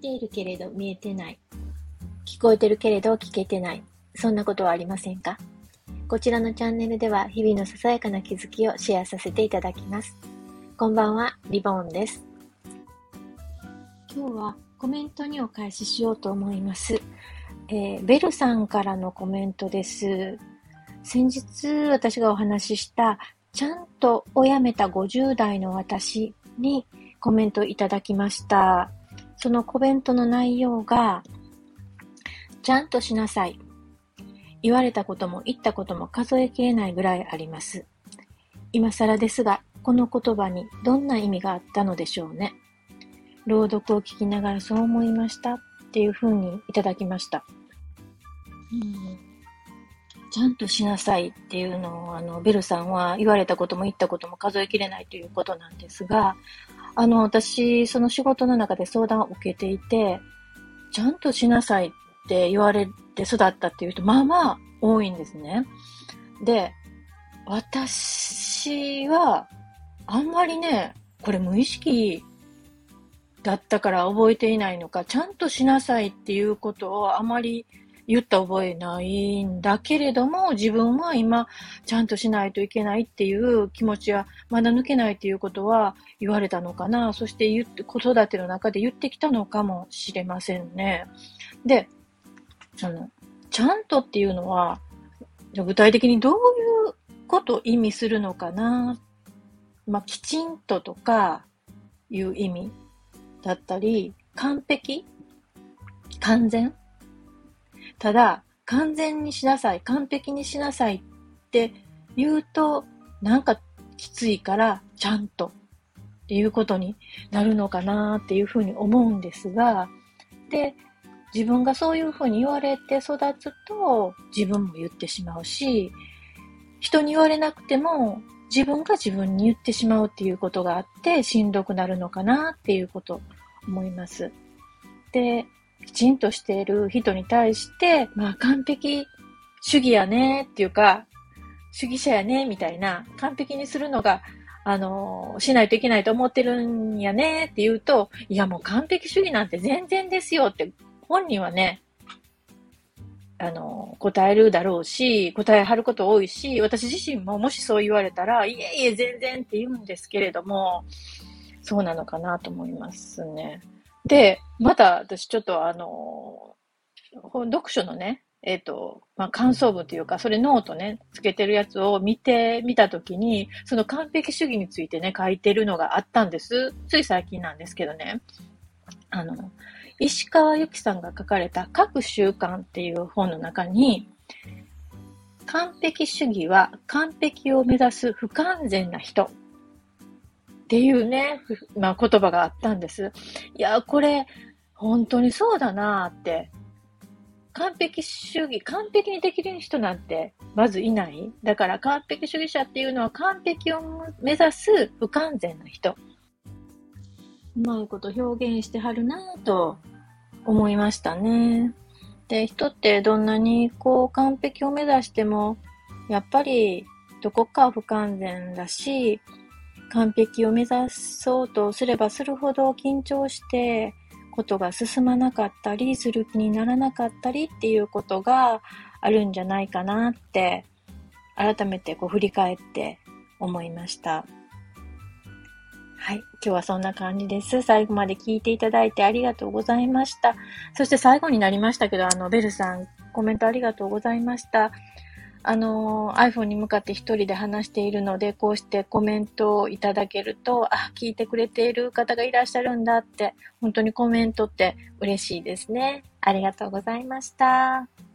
ているけれど見えてない。聞こえてるけれど聞けてない。そんなことはありませんか？こちらのチャンネルでは日々のささやかな気づきをシェアさせていただきます。こんばんは、リボンです。今日はコメントにお返ししようと思います。えー、ベルさんからのコメントです。先日私がお話ししたちゃんとをやめた50代の私にコメントいただきました。そのコメントの内容が、ちゃんとしなさい。言われたことも言ったことも数えきれないぐらいあります。今更ですが、この言葉にどんな意味があったのでしょうね。朗読を聞きながらそう思いましたっていうふうにいただきました。うん、ちゃんとしなさいっていうのを、あの、ベルさんは言われたことも言ったことも数えきれないということなんですが、あの、私、その仕事の中で相談を受けていて、ちゃんとしなさいって言われて育ったっていう人、まあまあ多いんですね。で、私は、あんまりね、これ無意識だったから覚えていないのか、ちゃんとしなさいっていうことをあまり言った覚えないんだけれども、自分は今、ちゃんとしないといけないっていう気持ちは、まだ抜けないっていうことは言われたのかな。そして言って、子育ての中で言ってきたのかもしれませんね。で、その、ちゃんとっていうのは、具体的にどういうことを意味するのかな。まあ、きちんととかいう意味だったり、完璧？完全？ただ、完全にしなさい、完璧にしなさいって言うと、なんかきついから、ちゃんとっていうことになるのかなっていうふうに思うんですが、で、自分がそういうふうに言われて育つと、自分も言ってしまうし、人に言われなくても、自分が自分に言ってしまうっていうことがあって、しんどくなるのかなっていうこと思います。で、きちんとしている人に対して、まあ完璧主義やねっていうか、主義者やねみたいな、完璧にするのが、あの、しないといけないと思ってるんやねって言うと、いやもう完璧主義なんて全然ですよって本人はね、あの、答えるだろうし、答えはること多いし、私自身ももしそう言われたら、いえいえ全然って言うんですけれども、そうなのかなと思いますね。で、また私ちょっとあの、読書のね、えっ、ー、と、まあ、感想文というか、それノートね、つけてるやつを見てみたときに、その完璧主義についてね、書いてるのがあったんです。つい最近なんですけどね。あの、石川由紀さんが書かれた各習慣っていう本の中に、完璧主義は完璧を目指す不完全な人っていうね、まあ、言葉があったんです。いや、これ、本当にそうだなって。完璧主義、完璧にできる人なんてまずいない。だから完璧主義者っていうのは完璧を目指す不完全な人。うまいこと表現してはるなぁと思いましたね。で、人ってどんなにこう完璧を目指しても、やっぱりどこか不完全だし、完璧を目指そうとすればするほど緊張してことが進まなかったりする気にならなかったりっていうことがあるんじゃないかなって改めてこう振り返って思いました。はい。今日はそんな感じです。最後まで聞いていただいてありがとうございました。そして最後になりましたけど、あの、ベルさん、コメントありがとうございました。あの、iPhone に向かって一人で話しているので、こうしてコメントをいただけると、あ、聞いてくれている方がいらっしゃるんだって、本当にコメントって嬉しいですね。ありがとうございました。